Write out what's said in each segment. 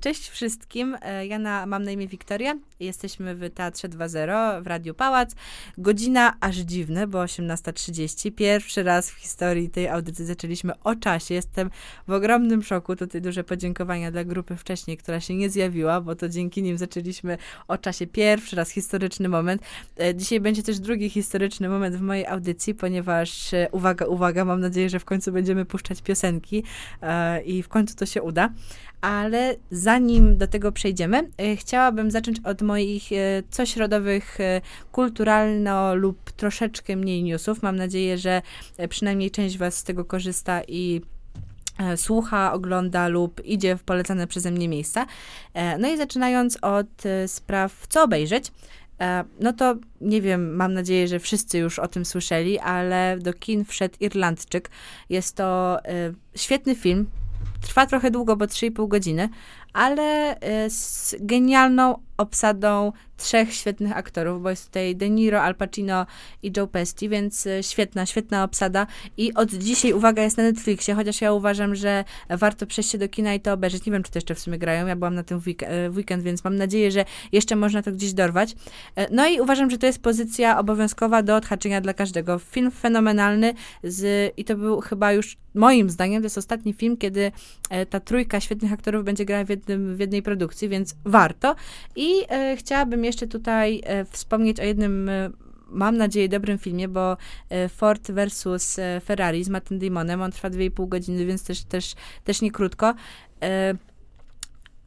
Cześć wszystkim, e, ja na, mam na imię Wiktoria, jesteśmy w Teatrze 2.0 w Radiu Pałac. Godzina aż dziwne, bo 18.30. Pierwszy raz w historii tej audycji zaczęliśmy o czasie. Jestem w ogromnym szoku. Tutaj duże podziękowania dla grupy wcześniej, która się nie zjawiła, bo to dzięki nim zaczęliśmy o czasie. Pierwszy raz historyczny moment. E, dzisiaj będzie też drugi historyczny moment w mojej audycji, ponieważ e, uwaga, uwaga, mam nadzieję, że w końcu będziemy puszczać piosenki i w końcu to się uda ale zanim do tego przejdziemy, e, chciałabym zacząć od moich e, cośrodowych, e, kulturalno lub troszeczkę mniej newsów. Mam nadzieję, że przynajmniej część Was z tego korzysta i słucha, ogląda lub idzie w polecane przeze mnie miejsca. No i zaczynając od spraw, co obejrzeć, no to nie wiem, mam nadzieję, że wszyscy już o tym słyszeli, ale do kin wszedł Irlandczyk. Jest to świetny film, Trwa trochę długo, bo 3,5 godziny, ale y, z genialną obsadą trzech świetnych aktorów, bo jest tutaj De Niro, Al Pacino i Joe Pesci, więc y, świetna, świetna obsada. I od dzisiaj, uwaga, jest na Netflixie, chociaż ja uważam, że warto przejść się do kina i to obejrzeć. Nie wiem, czy to jeszcze w sumie grają, ja byłam na tym week w weekend, więc mam nadzieję, że jeszcze można to gdzieś dorwać. E, no i uważam, że to jest pozycja obowiązkowa do odhaczenia dla każdego. Film fenomenalny z, i to był chyba już moim zdaniem, to jest ostatni film, kiedy e, ta trójka świetnych aktorów będzie grała w, jednym, w jednej produkcji, więc warto. I e, chciałabym jeszcze tutaj e, wspomnieć o jednym e, mam nadzieję, dobrym filmie, bo e, Ford versus e, Ferrari z Mattem Damonem, on trwa 2,5 godziny, więc też, też, też nie krótko.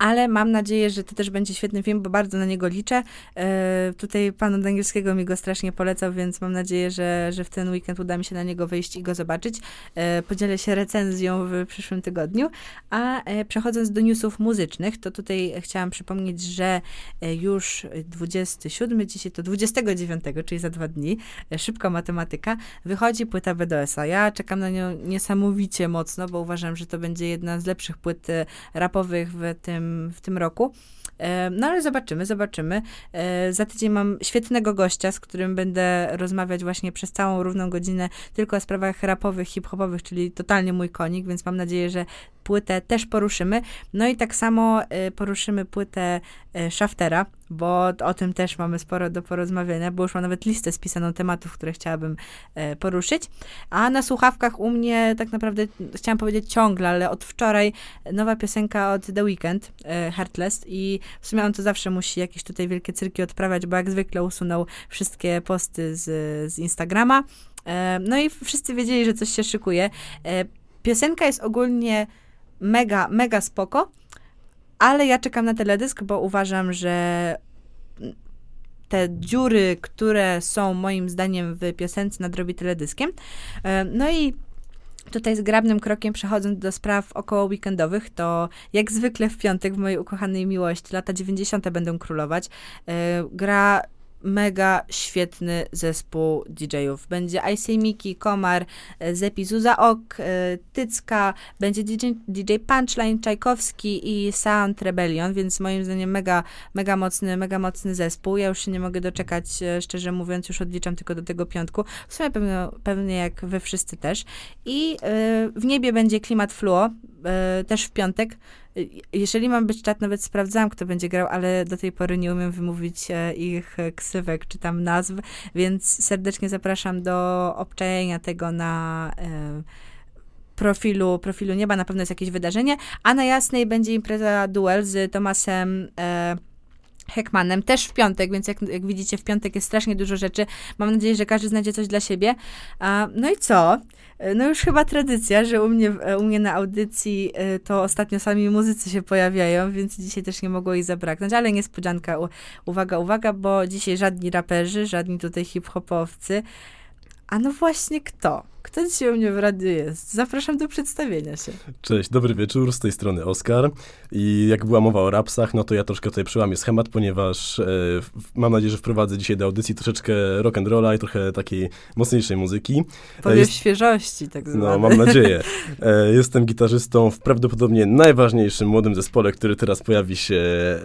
Ale mam nadzieję, że to też będzie świetny film, bo bardzo na niego liczę. E, tutaj pan od angielskiego mi go strasznie polecał, więc mam nadzieję, że, że w ten weekend uda mi się na niego wyjść i go zobaczyć. E, podzielę się recenzją w przyszłym tygodniu. A e, przechodząc do newsów muzycznych, to tutaj chciałam przypomnieć, że e, już 27, dzisiaj to 29, czyli za dwa dni, e, szybka matematyka, wychodzi płyta BDS-a. Ja czekam na nią niesamowicie mocno, bo uważam, że to będzie jedna z lepszych płyt e, rapowych w tym w tym roku. E, no ale zobaczymy, zobaczymy. E, za tydzień mam świetnego gościa, z którym będę rozmawiać właśnie przez całą równą godzinę tylko o sprawach rapowych, hip-hopowych, czyli totalnie mój konik, więc mam nadzieję, że płytę też poruszymy. No i tak samo e, poruszymy płytę Shaftera, bo o tym też mamy sporo do porozmawiania, bo już mam nawet listę spisaną tematów, które chciałabym poruszyć. A na słuchawkach u mnie tak naprawdę chciałam powiedzieć ciągle, ale od wczoraj nowa piosenka od The Weeknd, Heartless i w sumie on to zawsze musi jakieś tutaj wielkie cyrki odprawiać, bo jak zwykle usunął wszystkie posty z, z Instagrama. No i wszyscy wiedzieli, że coś się szykuje. Piosenka jest ogólnie mega, mega spoko, ale ja czekam na teledysk, bo uważam, że te dziury, które są moim zdaniem w piosence nadrobi teledyskiem. No i Tutaj zgrabnym krokiem przechodząc do spraw około weekendowych, to jak zwykle w piątek w mojej ukochanej miłości lata 90. będą królować. Gra mega świetny zespół DJ-ów. Będzie Icy Miki, Komar, e, Zepi Zuza Ok, e, Tycka, będzie DJ, DJ Punchline, Czajkowski i Sound Rebellion, więc moim zdaniem mega, mega mocny, mega mocny zespół. Ja już się nie mogę doczekać, e, szczerze mówiąc, już odliczam tylko do tego piątku. W sumie pewnie, pewnie jak wy wszyscy też. I w niebie będzie klimat fluo, też w piątek. Jeżeli mam być czat, nawet sprawdzałam, kto będzie grał, ale do tej pory nie umiem wymówić e, ich ksywek czy tam nazw, więc serdecznie zapraszam do obczajenia tego na e, profilu, profilu nieba. Na pewno jest jakieś wydarzenie. A na jasnej będzie impreza duel z Tomasem e, Heckmanem, też w piątek, więc jak, jak, widzicie, w piątek jest strasznie dużo rzeczy. Mam nadzieję, że każdy znajdzie coś dla siebie. no i co? E, no już chyba tradycja, że u mnie, e, u mnie na audycji e, to ostatnio sami muzycy się pojawiają, więc dzisiaj też nie mogło ich zabraknąć, ale niespodzianka, uwaga, uwaga, bo dzisiaj żadni raperzy, żadni tutaj hip-hopowcy, a no właśnie kto? Kto dzisiaj u mnie w radiu jest? Zapraszam do przedstawienia się. Cześć, dobry wieczór, z tej strony Oskar. I jak była mowa o rapsach, no to ja troszkę tutaj przełamię schemat, ponieważ e, mam nadzieję, że wprowadzę dzisiaj do audycji troszeczkę rock and rolla i trochę takiej mocniejszej muzyki. Powiew jest, świeżości, tak zwane. No, mam nadzieję. E, jestem gitarzystą w prawdopodobnie najważniejszym młodym zespole, który teraz pojawi się e,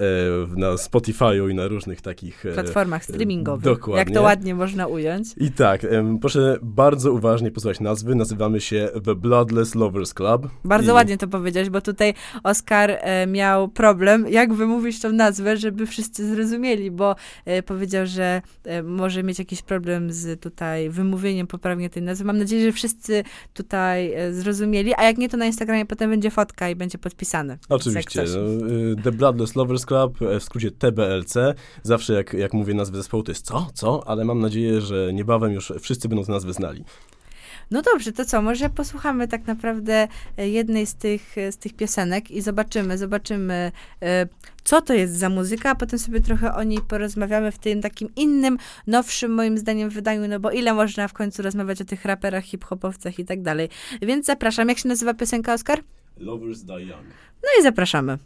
na Spotify'u i na różnych takich... Platformach streamingowych. Dokładnie. Jak to ładnie można ująć. I tak, proszę bardzo uważnie posłuchać nazwy. Nazywamy się The Bloodless Lovers Club. Bardzo I- ładnie to powiedziałeś, bo tutaj Oskar e, miał problem, jak wymówić tą nazwę, żeby wszyscy zrozumieli, bo e, powiedział, że e, może mieć jakiś problem z tutaj wymówieniem poprawnie tej nazwy. Mam nadzieję, że wszyscy tutaj e, zrozumieli, a jak nie, to na Instagramie potem będzie fotka i będzie podpisane. Oczywiście. no, y, The Bloodless Lovers Club, e, w skrócie TBLC. Zawsze jak, jak mówię nazwę zespołu, to jest co? Co? Ale mam nadzieję, że niebawem już wszyscy będą tę nazwę znali. No dobrze, to co, może posłuchamy tak naprawdę e, jednej z tych, e, z tych piosenek i zobaczymy, zobaczymy, e, co to jest za muzyka, a potem sobie trochę o niej porozmawiamy w tym takim innym, nowszym moim zdaniem wydaniu, no bo ile można w końcu rozmawiać o tych raperach, hip-hopowcach i tak dalej. Więc zapraszam. Jak się nazywa piosenka, Oskar? Lovers Die Young. No i zapraszamy.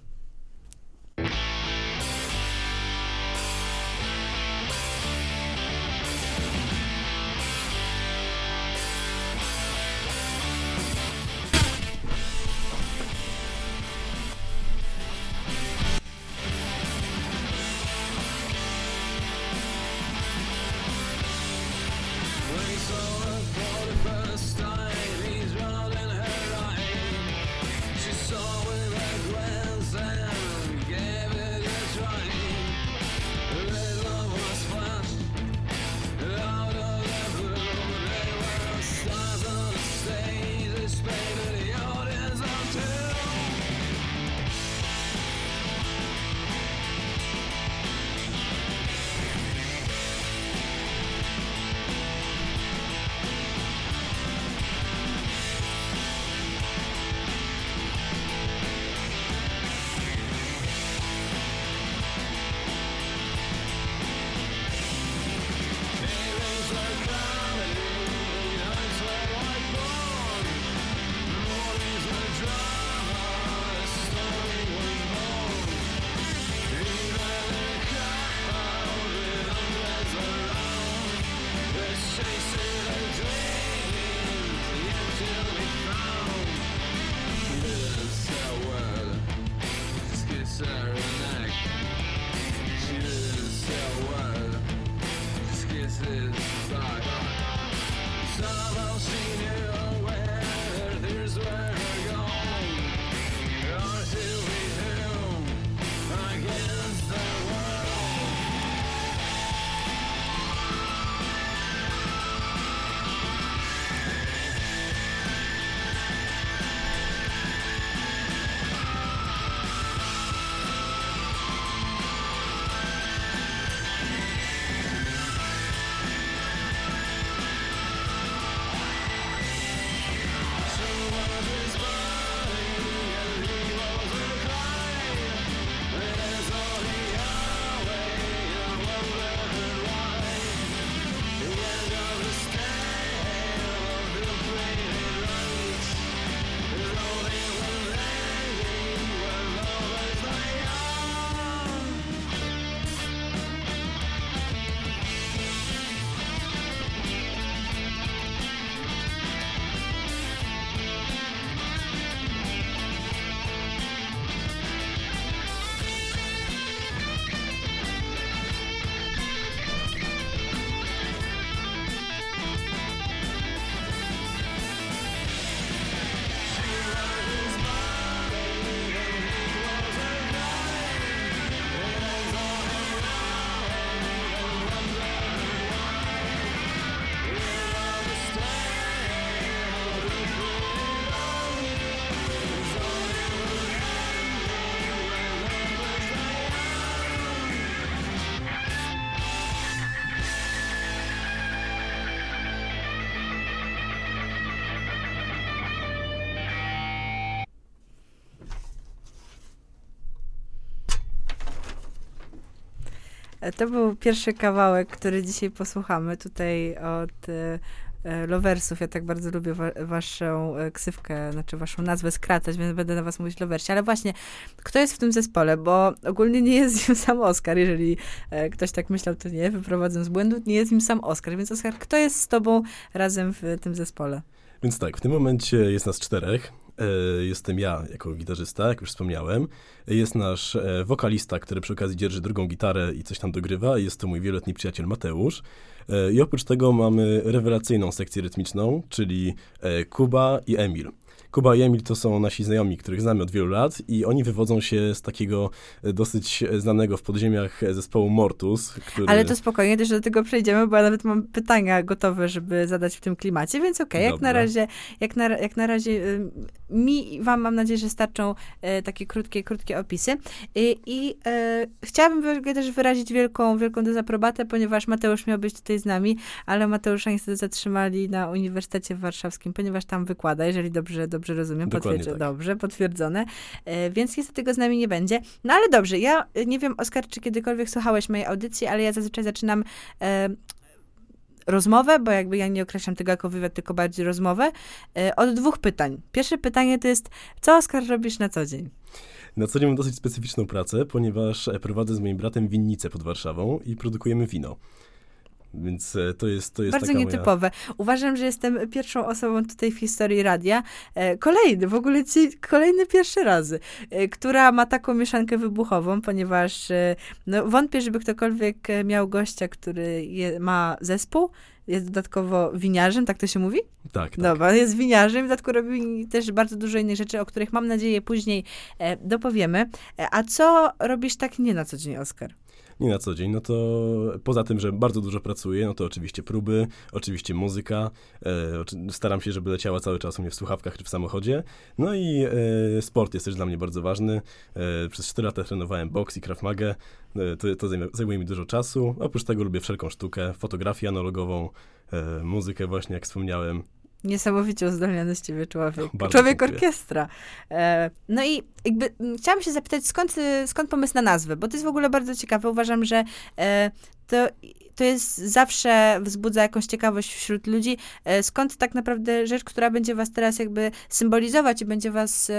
To był pierwszy kawałek, który dzisiaj posłuchamy tutaj od e, e, Loversów. Ja tak bardzo lubię wa- waszą e, ksywkę, znaczy waszą nazwę skracać, więc będę na was mówić Loversi. Ale właśnie, kto jest w tym zespole? Bo ogólnie nie jest im sam Oskar. Jeżeli ktoś tak myślał, to nie, wyprowadzę z błędu. Nie jest im sam Oskar. Więc Oskar, kto jest z tobą razem w tym zespole? Więc tak, w tym momencie jest nas czterech. E, jestem ja jako gitarzysta, jak już wspomniałem. Jest nasz e, wokalista, który przy okazji dzierży drugą gitarę i coś tam dogrywa. Jest to mój wieloletni przyjaciel Mateusz. E, I oprócz tego mamy rewelacyjną sekcję rytmiczną, czyli Kuba i Emil. Kuba i Emil to są nasi znajomi, których znamy od wielu lat i oni wywodzą się z takiego e, dosyć znanego w podziemiach zespołu Mortus. Który... Ale to spokojnie, też do tego przejdziemy, bo ja nawet mam pytania gotowe, żeby zadać w tym klimacie, więc okej, okay, jak na razie, jak na, jak na razie y, mi wam mam nadzieję, że starczą y, takie krótkie, krótkie opisy. I, i y, chciałabym też wyrazić wielką, wielką dezaprobatę, ponieważ Mateusz miał być tutaj z nami, ale Mateusza niestety zatrzymali na Uniwersytecie Warszawskim, ponieważ tam wykłada, jeżeli dobrze, dobrze dobrze rozumiem, potwierdza, tak. dobrze, potwierdzone, e, więc niestety tego z nami nie będzie. No ale dobrze, ja e, nie wiem, Oskar, czy kiedykolwiek słuchałeś mojej audycji, ale ja zazwyczaj zaczynam e, rozmowę, bo jakby ja nie określam tego jako wywiad, tylko bardziej rozmowę, e, od dwóch pytań. Pierwsze pytanie to jest, co Oskar robisz na co dzień? Na co dzień mam dosyć specyficzną pracę, ponieważ e, prowadzę z moim bratem winnicę pod Warszawą i produkujemy wino. Więc e, to jest, to jest Bardzo nietypowe. Moja... Uważam, że jestem pierwszą osobą tutaj w historii radia, e, kolejny, w ogóle ci, kolejny pierwszy raz, e, która ma taką mieszankę wybuchową, ponieważ no, wątpię, żeby ktokolwiek miał gościa, który je, ma zespół, jest dodatkowo winiarzem, tak to się mówi? Tak, tak. Dobra, jest winiarzem, w dodatku robi też bardzo dużo innych rzeczy, o których mam nadzieję później dopowiemy. A co robisz tak nie na co dzień, Oskar? Nie na co dzień, no to poza tym, że bardzo dużo pracuję, no to oczywiście próby, oczywiście muzyka, e, staram się, żeby leciała cały czas u mnie w słuchawkach czy w samochodzie, no i e, sport jest też dla mnie bardzo ważny. E, przez 4 lata trenowałem boks i Krav Maga, e, to, to zajmuje mi dużo czasu, oprócz tego lubię wszelką sztukę, fotografię analogową, e, muzykę właśnie, jak wspomniałem, Niesamowicie uzdolniony z ciebie człowiek. Bardzo człowiek dziękuję. orkiestra. E, no i jakby chciałam się zapytać, skąd, skąd pomysł na nazwę? Bo to jest w ogóle bardzo ciekawe. Uważam, że e, to, to jest zawsze wzbudza jakąś ciekawość wśród ludzi. E, skąd tak naprawdę rzecz, która będzie was teraz jakby symbolizować i będzie was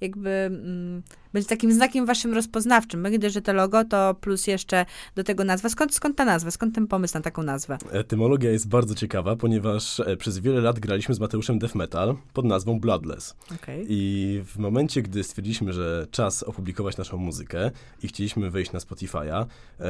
jakby mm, będzie takim znakiem waszym rozpoznawczym. My, gdy że to logo, to plus jeszcze do tego nazwa. Skąd, skąd ta nazwa? Skąd ten pomysł na taką nazwę? Etymologia jest bardzo ciekawa, ponieważ e, przez wiele lat graliśmy z Mateuszem death metal pod nazwą Bloodless. Okay. I w momencie, gdy stwierdziliśmy, że czas opublikować naszą muzykę i chcieliśmy wejść na Spotify'a, e,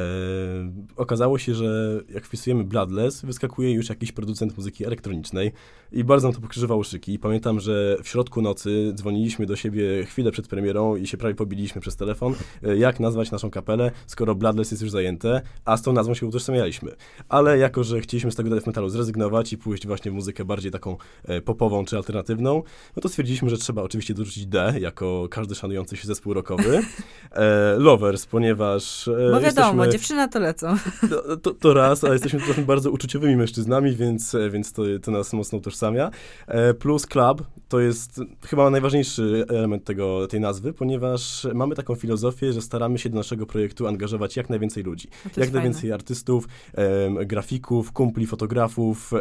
okazało się, że jak wpisujemy Bloodless, wyskakuje już jakiś producent muzyki elektronicznej i bardzo nam to pokrzyżowało szyki. I pamiętam, że w środku nocy dzwoniliśmy do siebie chwilę przed premierą i się prawie pobiliśmy przez telefon, e, jak nazwać naszą kapelę, skoro Bloodless jest już zajęte, a z tą nazwą się utożsamialiśmy. Ale jako, że chcieliśmy z tego death metalu zrezygnować i pójść właśnie w muzykę bardziej taką e, popową czy alternatywną, no to stwierdziliśmy, że trzeba oczywiście dorzucić D, jako każdy szanujący się zespół rockowy. E, lovers, ponieważ... E, Bo wiadomo, jesteśmy, dziewczyna to lecą. To, to, to raz, ale jesteśmy bardzo uczuciowymi mężczyznami, więc, e, więc to, to nas mocno utożsamia. E, plus club, to jest chyba najważniejszy element tego, tej nazwy, ponieważ mamy taką filozofię, że staramy się do naszego projektu angażować jak najwięcej ludzi. Jak fajne. najwięcej artystów, e, grafików, kumpli, fotografów, e,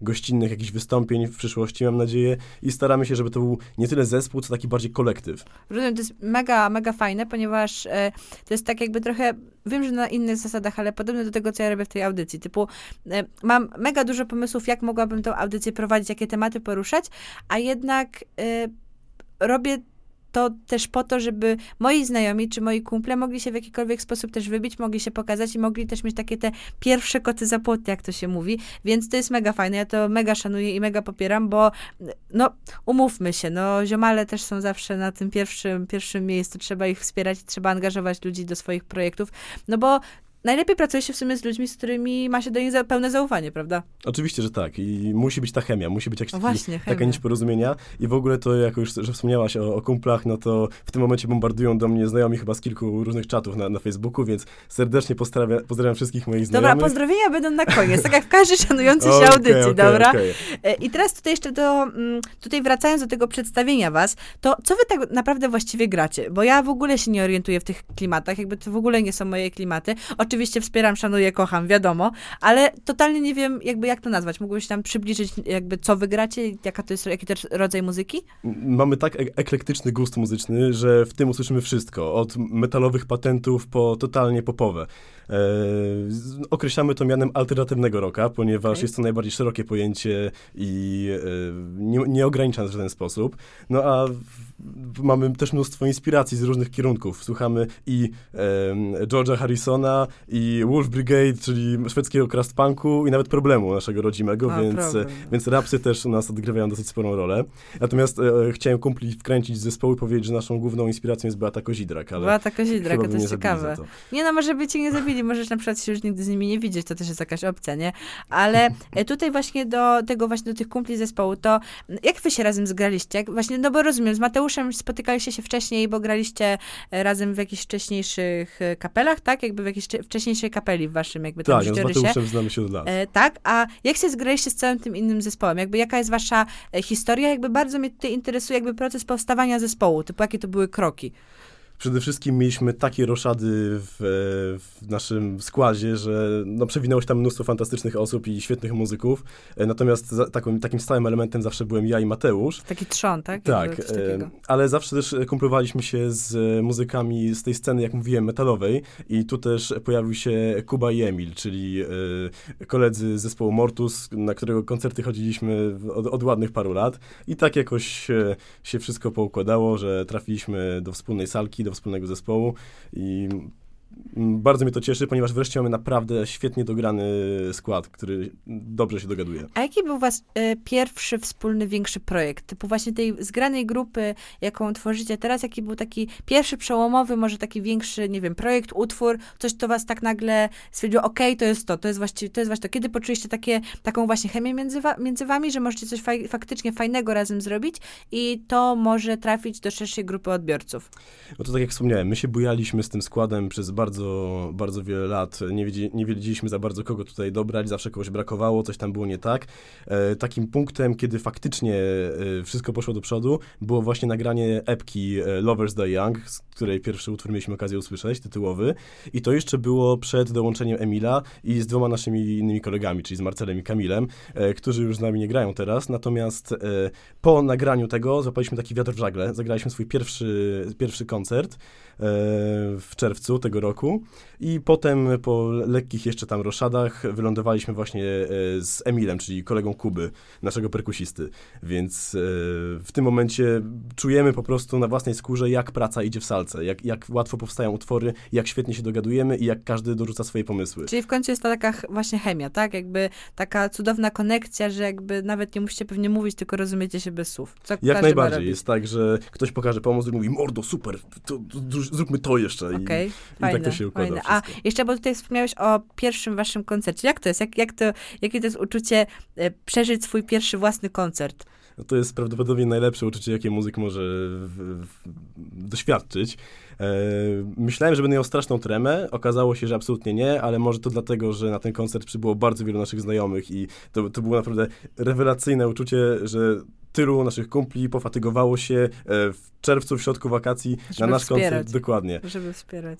gościnnych jakichś wystąpień w przyszłości, mam nadzieję. I staramy się, żeby to był nie tyle zespół, co taki bardziej kolektyw. Rozumiem, to jest mega, mega fajne, ponieważ e, to jest tak jakby trochę, wiem, że na innych zasadach, ale podobne do tego, co ja robię w tej audycji. Typu, e, mam mega dużo pomysłów, jak mogłabym tą audycję prowadzić, jakie tematy poruszać, a jednak e, robię to też po to, żeby moi znajomi czy moi kumple mogli się w jakikolwiek sposób też wybić, mogli się pokazać i mogli też mieć takie te pierwsze koty za płot, jak to się mówi. Więc to jest mega fajne. Ja to mega szanuję i mega popieram, bo no, umówmy się, no, ziomale też są zawsze na tym pierwszym, pierwszym miejscu. Trzeba ich wspierać, trzeba angażować ludzi do swoich projektów, no bo najlepiej pracuje się w sumie z ludźmi, z którymi ma się do nich za, pełne zaufanie, prawda? Oczywiście, że tak. I musi być ta chemia, musi być jakaś no właśnie, taka nić porozumienia. I w ogóle to, jak już że wspomniałaś o, o, kumplach, no to w tym momencie bombardują do mnie znajomi chyba z kilku różnych czatów na, na Facebooku, więc serdecznie pozdrawiam, pozdrawiam wszystkich moich znajomych. Dobra, pozdrowienia będą na koniec, tak jak w każdej szanujący się okay, audycji, okay, dobra? Okay. E, I teraz tutaj jeszcze do, mm, tutaj wracając do tego przedstawienia was, to co wy tak naprawdę właściwie gracie? Bo ja w ogóle się nie orientuję w tych klimatach, jakby to w ogóle nie są moje klimaty. Oczywiście wspieram, szanuję, kocham, wiadomo, ale totalnie nie wiem, jakby jak to nazwać. Mógłbyś tam przybliżyć, jakby co wygracie, jaka to jest, jaki też rodzaj muzyki? Mamy tak e eklektyczny gust muzyczny, że w tym usłyszymy wszystko, od metalowych patentów po totalnie popowe. E, określamy to mianem alternatywnego rocka, ponieważ okay. jest to najbardziej szerokie pojęcie i e, nie, nie ogranicza nas w żaden sposób. No a mamy też mnóstwo inspiracji z różnych kierunków. Słuchamy i e, George'a Harrisona, i Wolf Brigade, czyli szwedzkiego crust punku i nawet problemu naszego rodzimego, a, więc, więc rapsy też u nas odgrywają dosyć sporą rolę. Natomiast e, chciałem kumpli wkręcić z zespołu i powiedzieć, że naszą główną inspiracją jest Beata Kozidrak. Ale Beata Kozidrak, to jest ciekawe. To. Nie no, może by cię nie zabili, możesz na przykład się już nigdy z nimi nie widzieć, to też jest jakaś opcja, nie? Ale e, tutaj właśnie do tego właśnie, do tych kumpli zespołu, to jak wy się razem zgraliście? Jak właśnie, no bo rozumiem, z Mateuszem spotykaliście się wcześniej, bo graliście e, razem w jakichś wcześniejszych e, kapelach, tak? Jakby w jakiejś wcześniejszej kapeli w waszym jakby tam Tak, z Mateuszem znamy się od lat. E, tak, a jak się zgraliście z całym tym innym zespołem? Jakby jaka jest wasza historia? Jakby bardzo mnie tutaj interesuje jakby proces powstawania zespołu, typu jakie to były kroki. Przede wszystkim mieliśmy takie roszady w, w, naszym składzie, że no, przewinęło się tam mnóstwo fantastycznych osób i świetnych muzyków. E, natomiast za, takim, takim stałym elementem zawsze byłem ja i Mateusz. Taki trzon, tak? Tak, e, ale zawsze też kumplowaliśmy się z muzykami z tej sceny, jak mówiłem, metalowej i tu też pojawił się Kuba i Emil, czyli e, koledzy z zespołu Mortus, na którego koncerty chodziliśmy od, od ładnych paru lat i tak jakoś się wszystko poukładało, że trafiliśmy do wspólnej salki, do wspólnego zespołu i bardzo mnie to cieszy, ponieważ wreszcie mamy naprawdę świetnie dograny skład, który dobrze się dogaduje. A jaki był was y, pierwszy wspólny, większy projekt? Typu właśnie tej zgranej grupy, jaką tworzycie teraz, jaki był taki pierwszy przełomowy, może taki większy, nie wiem, projekt, utwór, coś, to was tak nagle stwierdziło, okej, okay, to jest to, to jest właściwie, to jest właśnie to. Kiedy poczuliście takie, taką właśnie chemię między, wa między wami, że możecie coś faj faktycznie fajnego razem zrobić i to może trafić do szerszej grupy odbiorców? No to tak jak wspomniałem, my się bujaliśmy z tym składem przez bardzo bardzo, wiele lat nie, wiedzi, nie wiedzieliśmy za bardzo, kogo tutaj dobrać, zawsze kogoś brakowało, coś tam było nie tak. E, takim punktem, kiedy faktycznie e, wszystko poszło do przodu, było właśnie nagranie epki e, Lovers Die Young, z której pierwszy utwór mieliśmy okazję usłyszeć, tytułowy. I to jeszcze było przed dołączeniem Emila i z dwoma naszymi innymi kolegami, czyli z Marcelem i Kamilem, e, którzy już z nami nie grają teraz. Natomiast e, po nagraniu tego złapaliśmy taki wiatr w żagle, zagraliśmy swój pierwszy, pierwszy koncert e, w czerwcu tego roku i potem po lekkich jeszcze tam roszadach wylądowaliśmy właśnie e, z Emilem, czyli kolegą Kuby, naszego perkusisty. Więc e, w tym momencie czujemy po prostu na własnej skórze, jak praca idzie w salce, jak, jak łatwo powstają utwory, jak świetnie się dogadujemy i jak każdy dorzuca swoje pomysły. Czyli w końcu jest to taka właśnie chemia, tak? Jakby taka cudowna konekcja, że jakby nawet nie musicie pewnie mówić, tylko rozumiecie się bez słów. Co jak najbardziej. Jest tak, że ktoś pokaże pomoc i mówi, mordo, super, to, to, zróbmy to jeszcze. Okay, I, i tak to się układa fajne. A jeszcze, bo tutaj wspomniałeś o pierwszym waszym koncercie. Jak to jest? Jak, jak to, jakie to jest uczucie e, przeżyć swój pierwszy własny koncert? No to jest prawdopodobnie najlepsze uczucie, jakie muzyk może w, w, doświadczyć. E, myślałem, że będę miał straszną tremę, okazało się, że absolutnie nie, ale może to dlatego, że na ten koncert przybyło bardzo wielu naszych znajomych i to, to było naprawdę rewelacyjne uczucie, że tylu naszych kumpli pofatygowało się e, w czerwcu, w środku wakacji żeby na nasz wspierać, koncert. Dokładnie. Żeby wspierać.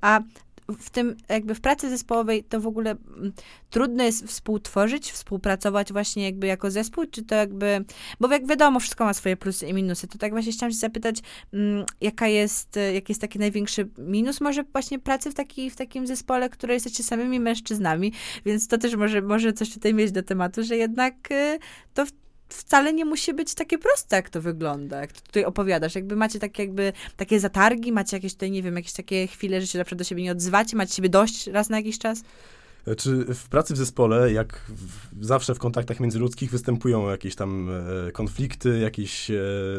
A w tym, jakby w pracy zespołowej to w ogóle mm, trudno jest współtworzyć, współpracować właśnie jakby jako zespół, czy to jakby, bo jak wiadomo, wszystko ma swoje plusy i minusy, to tak właśnie chciałam się zapytać, mm, jaka jest, jaki jest taki największy minus może właśnie pracy w, taki, w takim zespole, które jesteście samymi mężczyznami, więc to też może, może coś tutaj mieć do tematu, że jednak y, to w wcale nie musi być takie proste, jak to wygląda, jak tutaj opowiadasz. Jakby macie takie jakby takie zatargi, macie jakieś tutaj, nie wiem, jakieś takie chwile, że się zawsze do siebie nie odzywacie, macie siebie dość raz na jakiś czas? Czy w pracy w zespole, jak w, zawsze w kontaktach międzyludzkich występują jakieś tam e, konflikty, jakieś e,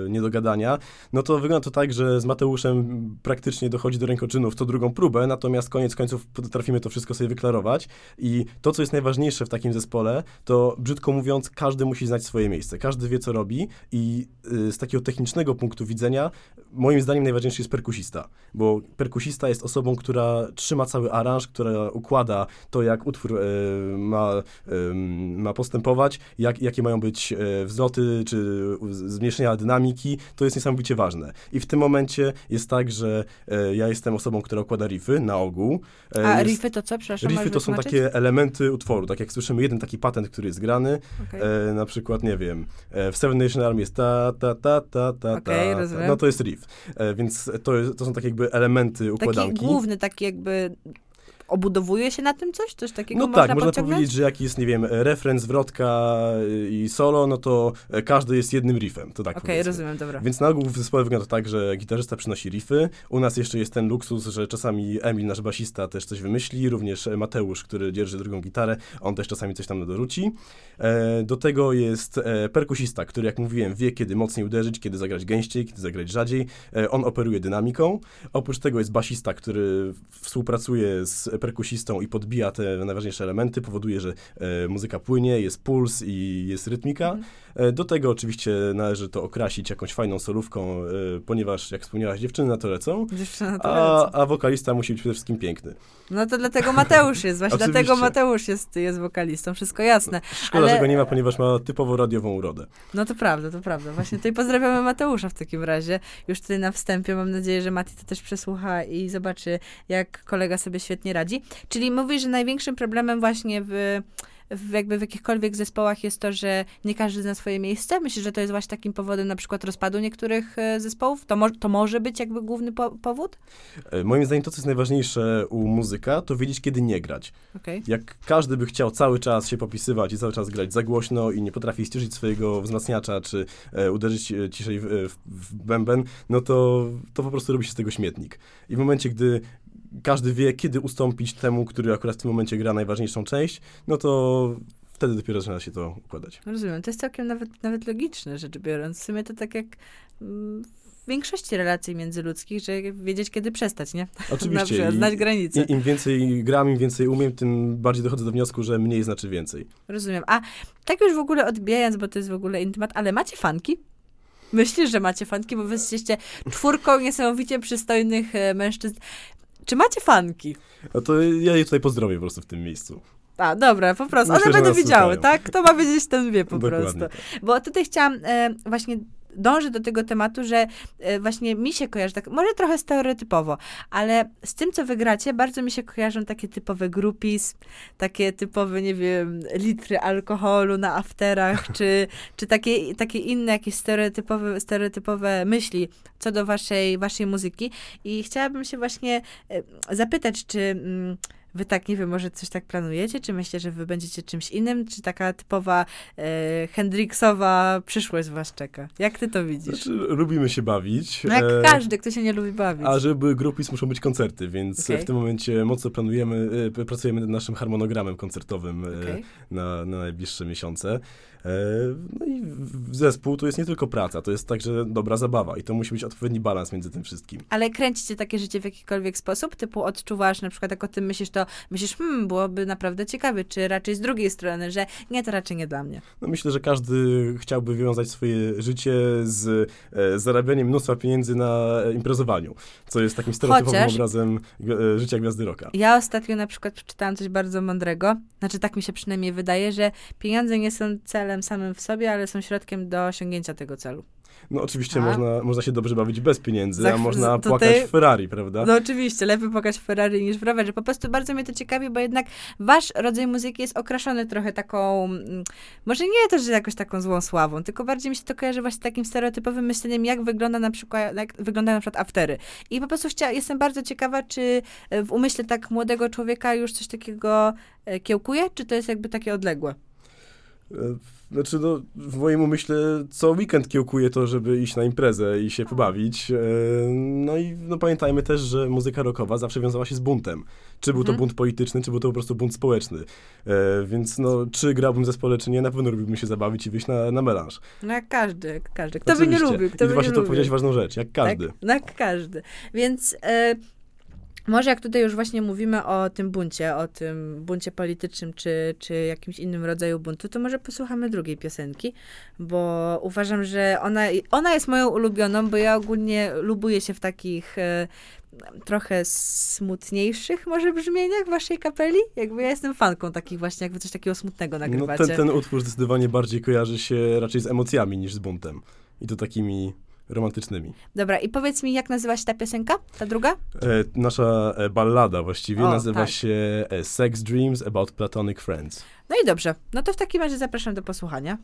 niedogadania, no to wygląda to tak, że z Mateuszem praktycznie dochodzi do rękoczynów co drugą próbę, natomiast koniec końców potrafimy to wszystko sobie wyklarować. I to, co jest najważniejsze w takim zespole, to brzydko mówiąc, każdy musi znać swoje miejsce, każdy wie, co robi i y, z takiego technicznego punktu widzenia, moim zdaniem najważniejszy jest perkusista, bo perkusista jest osobą, która trzyma cały aranż, która układa to, jak jak utwór e, ma, ma postępować, jak, jakie mają być e, wzloty, czy zmniejszenia dynamiki, to jest niesamowicie ważne. I w tym momencie jest tak, że e, ja jestem osobą, która układa riffy na ogół. A jest- riffy to co? Przepraszam, Riffy to są wytłumaczyć? takie elementy utworu, tak jak słyszymy jeden taki patent, który jest grany, e, na przykład, nie wiem, w Seven Nation Army jest ta, ta, ta, ta, ta, Okej, ta, no to jest riff, więc to, to są takie jakby elementy Taki układanki. główny, taki jakby obudowuje się na tym coś? Coś takiego No można tak, można podciągnąć? powiedzieć, że jaki jest, nie wiem, refren, zwrotka i solo, no to e, każdy jest jednym riffem, to tak Okej, powiedzmy. rozumiem, dobra. Więc na ogół w zespole wygląda to tak, że gitarzysta przynosi riffy. U nas jeszcze jest ten luksus, że czasami Emil, nasz basista, też coś wymyśli, również e, Mateusz, który dzierży drugą gitarę, on też czasami coś tam dorzuci. E, do tego jest perkusista, który, jak mówiłem, wie, kiedy mocniej uderzyć, kiedy zagrać gęściej, kiedy zagrać rzadziej. On operuje dynamiką. Oprócz tego jest basista, który współpracuje z perkusistą i podbija te najważniejsze elementy, powoduje, że e, muzyka płynie, jest puls i jest rytmika. Mhm. E, Do tego oczywiście należy to okrasić jakąś fajną solówką, e, ponieważ, jak wspomniałaś, dziewczyny na to lecą, Dziewczyna to a, lecą. a wokalista musi być przede wszystkim piękny. No to dlatego Mateusz jest, właśnie dlatego Mateusz jest, jest wokalistą, wszystko jasne. Szkoda, Ale- że go nie ma, ponieważ ma typowo radiową urodę. No to prawda, to prawda. Właśnie tutaj pozdrawiamy Mateusza w takim razie. Już tutaj na wstępie mam nadzieję, że Mati to też przesłucha i zobaczy, jak kolega sobie świetnie radzi. Czyli mówisz, że największym problemem właśnie w, w jakby w jakichkolwiek zespołach jest to, że nie każdy zna swoje miejsce. Myślisz, że to jest właśnie takim powodem na przykład rozpadu niektórych e, zespołów? To, mo- to może być jakby główny po- powód? E, Moim zdaniem to, co jest najważniejsze u muzyka, to wiedzieć, kiedy nie grać. Okej. Jak każdy by chciał cały czas się popisywać i cały czas grać za głośno i nie potrafi ściszyć swojego wzmacniacza, czy e, uderzyć e, ciszej w, w, w bęben, no to, to po prostu robi się z tego śmietnik. I w momencie, gdy każdy wie, kiedy ustąpić temu, który akurat w tym momencie gra najważniejszą część, no to wtedy dopiero zaczyna się to układać. Rozumiem. To jest całkiem nawet, nawet logiczne, rzecz biorąc. W sumie to tak jak mm, w większości relacji międzyludzkich, że wiedzieć, kiedy przestać, nie? Na Oczywiście. przykład, i- znać granice. Im więcej gram, im więcej umiem, tym bardziej dochodzę do wniosku, że mniej znaczy więcej. Rozumiem. A tak już w ogóle odbijając, bo to jest w ogóle intymat, ale macie fanki? Myślisz, że macie fanki, bo wy jesteście czwórką niesamowicie przystojnych e, mężczyzn. Czy macie fanki? No to ja je tutaj pozdrowię po prostu w tym miejscu. A, dobra, po prostu. Myślę, One będą widziały, słuchają. tak? Kto ma wiedzieć, ten wie po Dokładnie prostu. tak. Bo tutaj chciałam e, właśnie dążyć do tego tematu, że e, właśnie mi się kojarzy, tak, może trochę stereotypowo, ale z tym, co wygracie, bardzo mi się kojarzą takie typowe groupies, takie typowe, nie wiem, litry alkoholu na afterach, czy, czy takie, takie inne jakieś stereotypowe, stereotypowe myśli co do waszej, waszej muzyki. I chciałabym się właśnie e, zapytać, czy... Wy tak, nie wiem, może coś tak planujecie? Czy myślicie, że wy będziecie czymś innym? Czy taka typowa e, Hendrixowa przyszłość was czeka? Jak ty to widzisz? Znaczy, lubimy się bawić. No jak e, każdy, kto się nie lubi bawić. A żeby grupis muszą być koncerty, więc Okej. w tym momencie mocno planujemy, e, pracujemy nad naszym harmonogramem koncertowym e, Okej. na, na najbliższe miesiące. E, No i zespół to jest nie tylko praca, to jest także dobra zabawa i to musi być odpowiedni balans między tym wszystkim. Ale kręcicie takie życie w jakikolwiek sposób? Typu odczuwasz, na przykład jak o tym myślisz, to myślisz, hmm, byłoby naprawdę ciekawe, czy raczej z drugiej strony, że nie, to raczej nie dla mnie. No myślę, że każdy chciałby wywiązać swoje życie z e, zarabianiem mnóstwa pieniędzy na e, imprezowaniu, co jest takim stereotypowym Chociaż- obrazem e, życia gwiazdy rocka. Ja ostatnio na przykład przeczytałam coś bardzo mądrego, znaczy tak mi się przynajmniej wydaje, że pieniądze nie są celem samym w sobie, ale są środkiem do osiągnięcia tego celu. No oczywiście A? można, można się dobrze bawić bez pieniędzy, Za a można płakać w Ferrari, prawda? No oczywiście, lepiej pokazać Ferrari niż w rowerze. Po prostu bardzo mnie to ciekawi, bo jednak wasz rodzaj muzyki jest okraszony trochę taką, mm, może nie to, że jakoś taką złą sławą, tylko bardziej mi się to kojarzy właśnie takim stereotypowym myśleniem, jak wygląda na przykład, jak wyglądają na przykład aftery. I po prostu chcia, jestem bardzo ciekawa, czy e, w umyśle tak młodego człowieka już coś takiego e, kiełkuje, czy to jest jakby takie odległe? Znaczy, no, w moim umyśle co weekend kiełkuję to, żeby iść na imprezę i się pobawić. E, No i no, pamiętajmy też, że muzyka rockowa zawsze wiązała się z buntem. Czy był to Mhm. bunt polityczny, czy był to po prostu bunt społeczny. E, Więc no, czy grałbym w zespole, czy nie, na pewno lubiłbym się zabawić i wyjść na, na melanż. No jak każdy, jak każdy. Kto by nie Oczywiście. lubił, kto I by właśnie nie to lubił. powiedziałeś ważną rzecz, jak każdy. Tak, no jak każdy. Więc e, może jak tutaj już właśnie mówimy o tym buncie, o tym buncie politycznym, czy, czy jakimś innym rodzaju buntu, to może posłuchamy drugiej piosenki, bo uważam, że ona, ona jest moją ulubioną, bo ja ogólnie lubuję się w takich e, trochę smutniejszych może brzmieniach waszej kapeli. Jakby ja jestem fanką takich właśnie, jakby coś takiego smutnego nagrywacie. No ten, ten utwór zdecydowanie bardziej kojarzy się raczej z emocjami niż z buntem. I to takimi romantycznymi. Dobra, i powiedz mi, jak nazywa się ta piosenka, ta druga? E, nasza e, ballada właściwie O, nazywa tak. się e, Sex Dreams About Platonic Friends. No i dobrze, no to w takim razie zapraszam do posłuchania.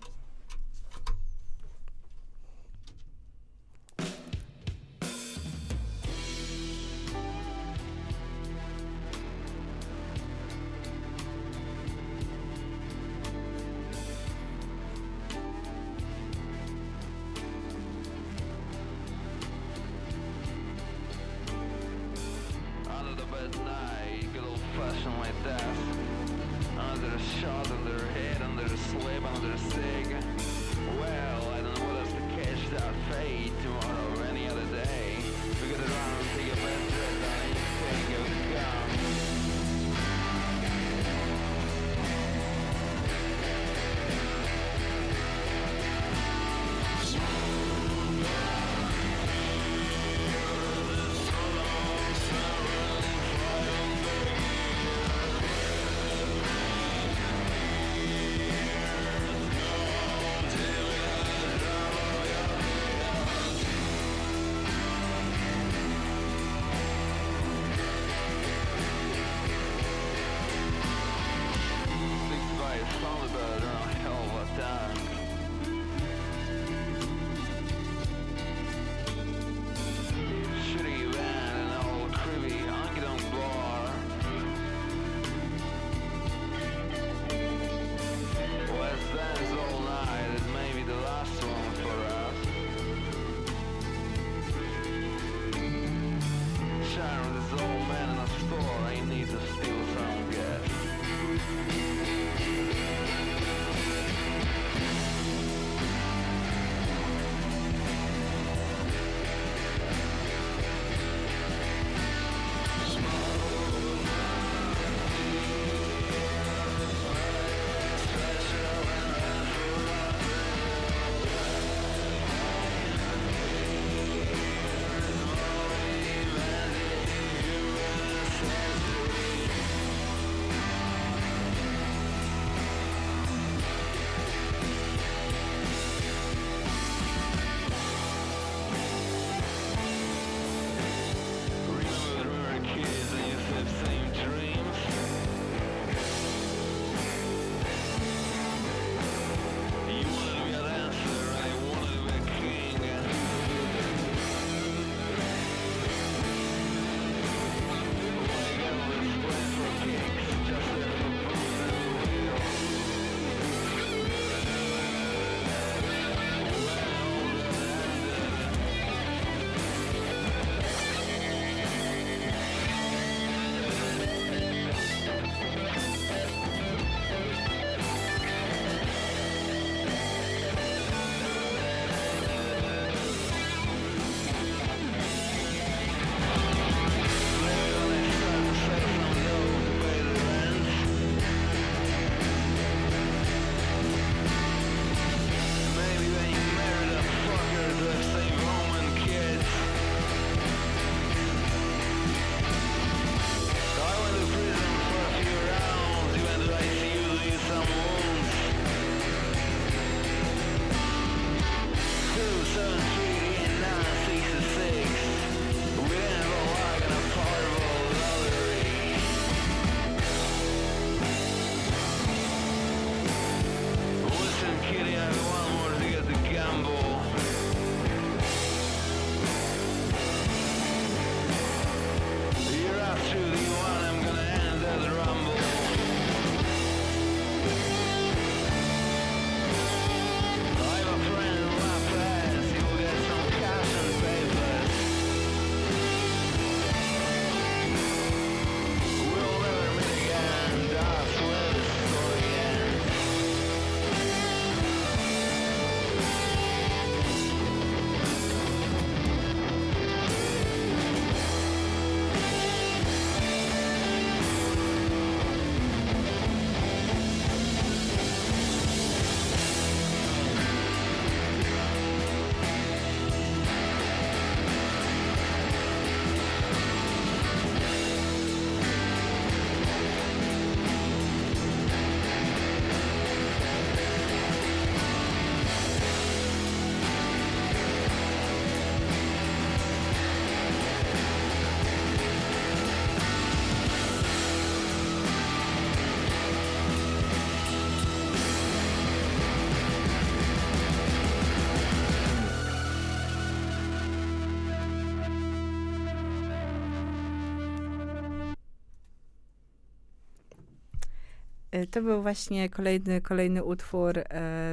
To był właśnie kolejny, kolejny utwór e,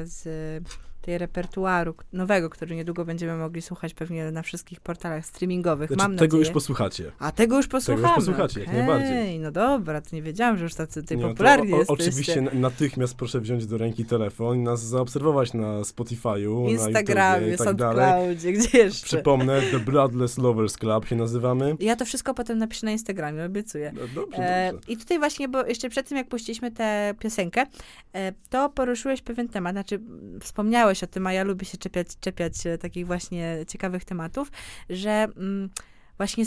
z tej repertuaru nowego, który niedługo będziemy mogli słuchać pewnie na wszystkich portalach streamingowych. Znaczy, Mam tego nadzieję. już posłuchacie. A tego już posłuchamy. posłuchacie, jak Okej, najbardziej. no dobra, to nie wiedziałam, że już tacy Nie, no to popularni o, jesteście. Oczywiście na- natychmiast proszę wziąć do ręki telefon i nas zaobserwować na Spotify'u, na Instagramie, YouTubie i tak dalej. Gdzie jeszcze? Przypomnę, The Bloodless Lovers Club się nazywamy. Ja to wszystko potem napiszę na Instagramie, obiecuję. No, dobrze, E, dobrze. I tutaj właśnie, bo jeszcze przed tym, jak puściliśmy tę piosenkę, e, to poruszyłeś pewien temat, znaczy mm, wspomniałeś o tym, a ja lubię się czepiać, czepiać e, takich właśnie ciekawych tematów, że mm, właśnie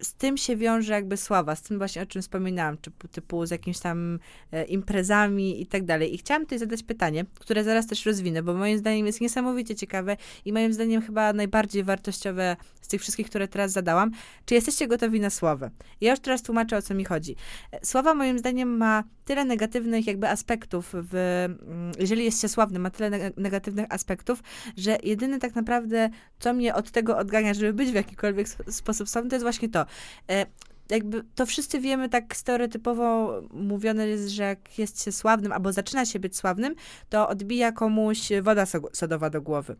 z, tym się wiąże jakby sława, z tym właśnie, o czym wspominałam, typu, typu z jakimiś tam e, imprezami i tak dalej. I chciałam tutaj zadać pytanie, które zaraz też rozwinę, bo moim zdaniem jest niesamowicie ciekawe i moim zdaniem chyba najbardziej wartościowe z tych wszystkich, które teraz zadałam. Czy jesteście gotowi na sławę? Ja już teraz tłumaczę, o co mi chodzi. E, Sława moim zdaniem ma tyle negatywnych jakby aspektów, w, mm, jeżeli jest się sławnym, ma tyle neg- negatywnych aspektów, że jedyne tak naprawdę, co mnie od tego odgania, żeby być w jakikolwiek sp- sposób sławnym, to jest właśnie to. E, jakby to wszyscy wiemy, tak stereotypowo mówione jest, że jak jest się sławnym, albo zaczyna się być sławnym, to odbija komuś woda so- sodowa do głowy.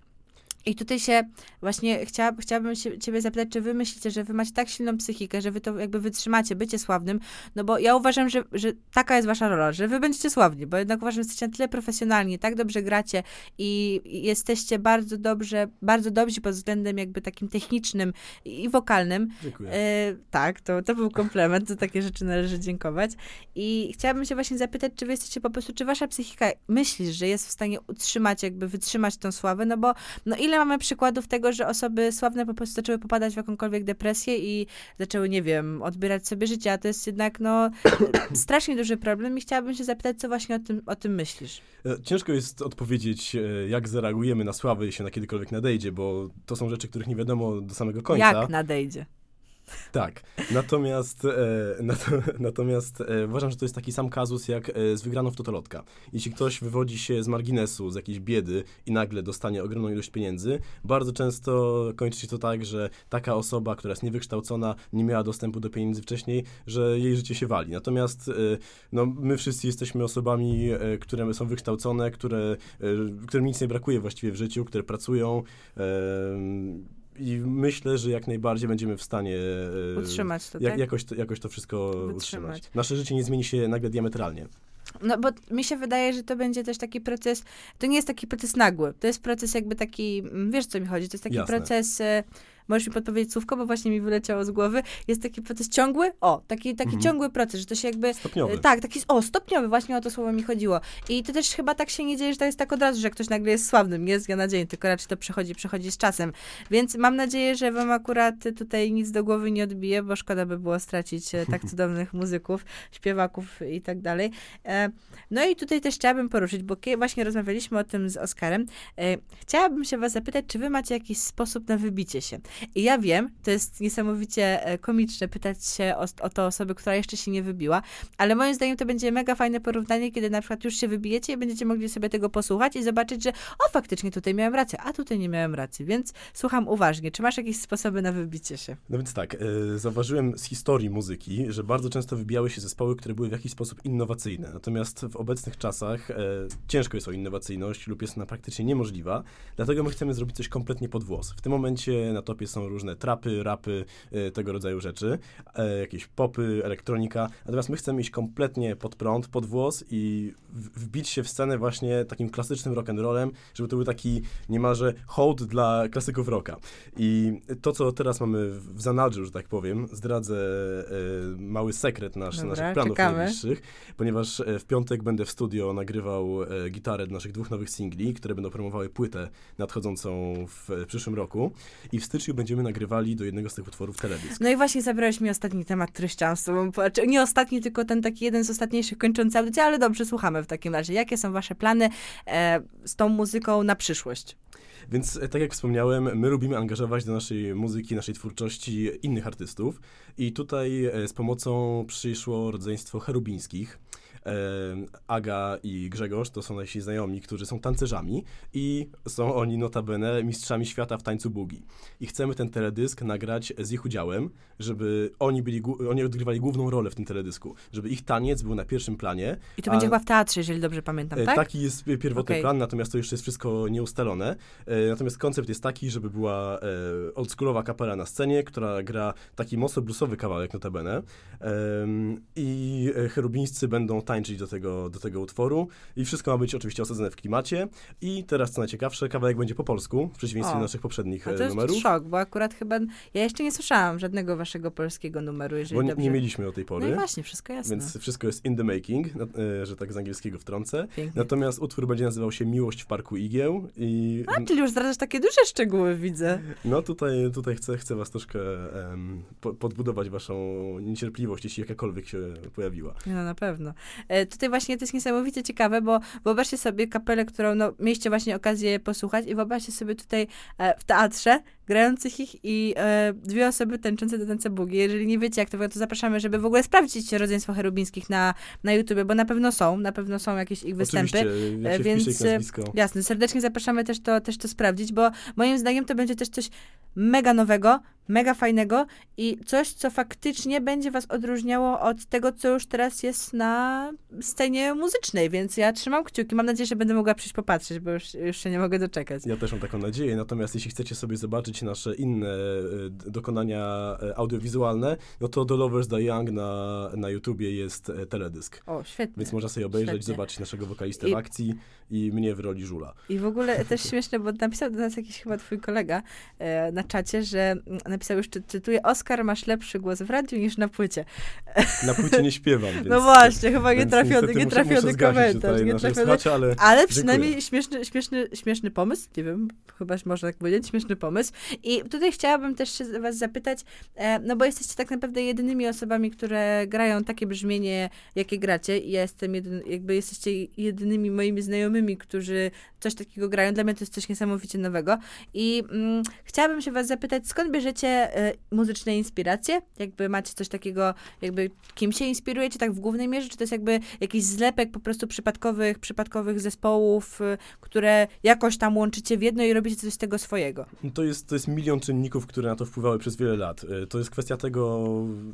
I tutaj się właśnie chciała, chciałabym się ciebie zapytać, czy wy myślicie, że wy macie tak silną psychikę, że wy to jakby wytrzymacie, bycie sławnym, no bo ja uważam, że, że taka jest wasza rola, że wy będziecie sławni, bo jednak uważam, że jesteście na tyle profesjonalni, tak dobrze gracie i jesteście bardzo dobrze, bardzo dobrzy pod względem jakby takim technicznym i wokalnym, Dziękuję. E, tak, to, to był komplement, za takie rzeczy należy dziękować. I chciałabym się właśnie zapytać, czy wy jesteście po prostu, czy wasza psychika myślisz, że jest w stanie utrzymać, jakby wytrzymać tą sławę, no bo no ile mamy przykładów tego, że osoby sławne po prostu zaczęły popadać w jakąkolwiek depresję i zaczęły, nie wiem, odbierać sobie życie, a to jest jednak, no, strasznie duży problem i chciałabym się zapytać, co właśnie o tym, o tym myślisz. E, Ciężko jest odpowiedzieć, e, jak zareagujemy na sławę, jeśli ona kiedykolwiek nadejdzie, bo to są rzeczy, których nie wiadomo do samego końca. Jak nadejdzie? Tak. Natomiast, e, nato, natomiast e, uważam, że to jest taki sam kazus jak e, z wygraną w Totolotka. Jeśli ktoś wywodzi się z marginesu, z jakiejś biedy i nagle dostanie ogromną ilość pieniędzy, bardzo często kończy się to tak, że taka osoba, która jest niewykształcona, nie miała dostępu do pieniędzy wcześniej, że jej życie się wali. Natomiast e, no, my wszyscy jesteśmy osobami, e, które są wykształcone, które, e, którym nic nie brakuje właściwie w życiu, które pracują. I myślę, że jak najbardziej będziemy w stanie e, Utrzymać to, jak, tak? jakoś, to, jakoś to wszystko Wytrzymać. utrzymać. Nasze życie nie zmieni się nagle diametralnie. No bo mi się wydaje, że to będzie też taki proces, to nie jest taki proces nagły, to jest proces jakby taki, mm, wiesz co mi chodzi, to jest taki Jasne. proces, e, możesz mi podpowiedzieć słówko, bo właśnie mi wyleciało z głowy, jest taki proces ciągły, o, taki, taki Mhm. ciągły proces, że to się jakby, Stopniowy. e, tak, taki, o, stopniowy, właśnie o to słowo mi chodziło. I to też chyba tak się nie dzieje, że to jest tak od razu, że ktoś nagle jest sławnym, nie z dnia na dzień, tylko raczej to przychodzi, przychodzi z czasem. Więc mam nadzieję, że wam akurat tutaj nic do głowy nie odbije, bo szkoda by było stracić e, tak cudownych muzyków, śpiewaków i tak dalej. E, no i tutaj też chciałabym poruszyć, bo właśnie rozmawialiśmy o tym z Oskarem. Chciałabym się was zapytać, czy wy macie jakiś sposób na wybicie się? I ja wiem, to jest niesamowicie e, komiczne pytać się o, o to osoby, która jeszcze się nie wybiła, ale moim zdaniem to będzie mega fajne porównanie, kiedy na przykład już się wybijecie i będziecie mogli sobie tego posłuchać i zobaczyć, że o, faktycznie tutaj miałem rację, a tutaj nie miałem racji, więc słucham uważnie. Czy masz jakieś sposoby na wybicie się? No więc tak, e, zauważyłem z historii muzyki, że bardzo często wybijały się zespoły, które były w jakiś sposób innowacyjne. Natomiast w obecnych czasach e, ciężko jest o innowacyjność lub jest ona praktycznie niemożliwa, dlatego my chcemy zrobić coś kompletnie pod włos. W tym momencie na topie są różne trapy, rapy, e, tego rodzaju rzeczy, e, jakieś popy, elektronika, natomiast my chcemy iść kompletnie pod prąd, pod włos i wbić się w scenę właśnie takim klasycznym rock'n'rollem, żeby to był taki niemalże hołd dla klasyków rocka. I to, co teraz mamy w zanadrzu, że tak powiem, zdradzę e, mały sekret nasz, Dobra, naszych planów czekamy. najbliższych, ponieważ w piątek będę w studio nagrywał gitarę do naszych dwóch nowych singli, które będą promowały płytę nadchodzącą w przyszłym roku. I w styczniu będziemy nagrywali do jednego z tych utworów teledysk. No i właśnie zabrałeś mi ostatni temat, który chciałam z tobą połączyć. Nie ostatni, tylko ten taki jeden z ostatniejszych kończący audycję, ale dobrze, słuchamy w takim razie. Jakie są wasze plany e, z tą muzyką na przyszłość? Więc e, tak jak wspomniałem, my lubimy angażować do naszej muzyki, naszej twórczości innych artystów i tutaj e, z pomocą przyszło rodzeństwo cherubińskich. Aga i Grzegorz to są nasi znajomi, którzy są tancerzami i są oni notabene mistrzami świata w tańcu bugi. I chcemy ten teledysk nagrać z ich udziałem, żeby oni byli, oni odgrywali główną rolę w tym teledysku, żeby ich taniec był na pierwszym planie. I to a- będzie chyba w teatrze, jeżeli dobrze pamiętam, E, tak? Taki jest pierwotny Okej. plan, natomiast to jeszcze jest wszystko nieustalone. E, Natomiast koncept jest taki, żeby była e, oldschoolowa kapela na scenie, która gra taki mocno bluesowy kawałek notabene. I cherubińscy będą tańczyć do tego, do tego utworu. I wszystko ma być oczywiście osadzone w klimacie. I teraz co najciekawsze, kawałek będzie po polsku, w przeciwieństwie O. do naszych poprzednich e, to jest numerów. szok, bo akurat chyba ja jeszcze nie słyszałam żadnego waszego polskiego numeru, jeżeli Bo nie, dobrze... nie mieliśmy o tej No pory. i właśnie, wszystko jasne. Więc wszystko jest in the making, e, że tak z angielskiego wtrącę. Pięknie. Natomiast utwór będzie nazywał się Miłość w Parku Igieł i A, czyli już zdradzasz takie duże szczegóły, widzę. No tutaj, tutaj chcę, chcę was troszkę podbudować waszą niecierpliwość, jeśli jakakolwiek się pojawiła. No na pewno. E, tutaj właśnie to jest niesamowicie ciekawe, bo wyobraźcie sobie kapelę, którą no, mieliście właśnie okazję posłuchać i wyobraźcie sobie tutaj e, w teatrze grających ich i e, dwie osoby tańczące do tańca bugi. Jeżeli nie wiecie, jak to wygląda, to zapraszamy, żeby w ogóle sprawdzić rodzeństwo cherubińskich na, na YouTube, bo na pewno są, na pewno są jakieś ich występy. Oczywiście, jak E, więc, nazwisko. Jasne, serdecznie zapraszamy też to, też to sprawdzić, bo moim zdaniem to będzie też coś mega nowego, mega fajnego i coś, co faktycznie będzie was odróżniało od tego, co już teraz jest na scenie muzycznej, więc ja trzymam kciuki. Mam nadzieję, że będę mogła przyjść popatrzeć, bo już, już się nie mogę doczekać. Ja też mam taką nadzieję, natomiast jeśli chcecie sobie zobaczyć nasze inne e, dokonania e, audiowizualne, no to The Lovers Die Young na, na YouTubie jest e, teledysk. O, świetnie. Więc można sobie obejrzeć, Świetnie. zobaczyć naszego wokalistę I- w akcji i mnie w roli żula. I w ogóle też śmieszne, bo napisał do nas jakiś chyba twój kolega e, na czacie, że napisał już, czy- cytuję, Oskar, masz lepszy głos w radiu niż na płycie. Na płycie nie śpiewam, więc... no właśnie, chyba muszę- nietrafiony muszę zgasić komentarz. tutaj naszych Nietrafiony słuchaczy, ale Ale przynajmniej śmieszny, śmieszny, śmieszny pomysł, nie wiem, chyba można tak powiedzieć, śmieszny pomysł. I tutaj chciałabym też się was zapytać, e, no bo jesteście tak naprawdę jedynymi osobami, które grają takie brzmienie, jakie gracie i ja jestem jedyn, jakby jesteście jedynymi moimi znajomymi, którzy coś takiego grają. Dla mnie to jest coś niesamowicie nowego. I mm, chciałabym się was zapytać, skąd bierzecie e, muzyczne inspiracje? Jakby macie coś takiego, jakby kim się inspirujecie tak w głównej mierze? Czy to jest jakby jakiś zlepek po prostu przypadkowych, przypadkowych zespołów, y, które jakoś tam łączycie w jedno i robicie coś z tego swojego? To jest, to jest milion czynników, które na to wpływały przez wiele lat. E, To jest kwestia tego,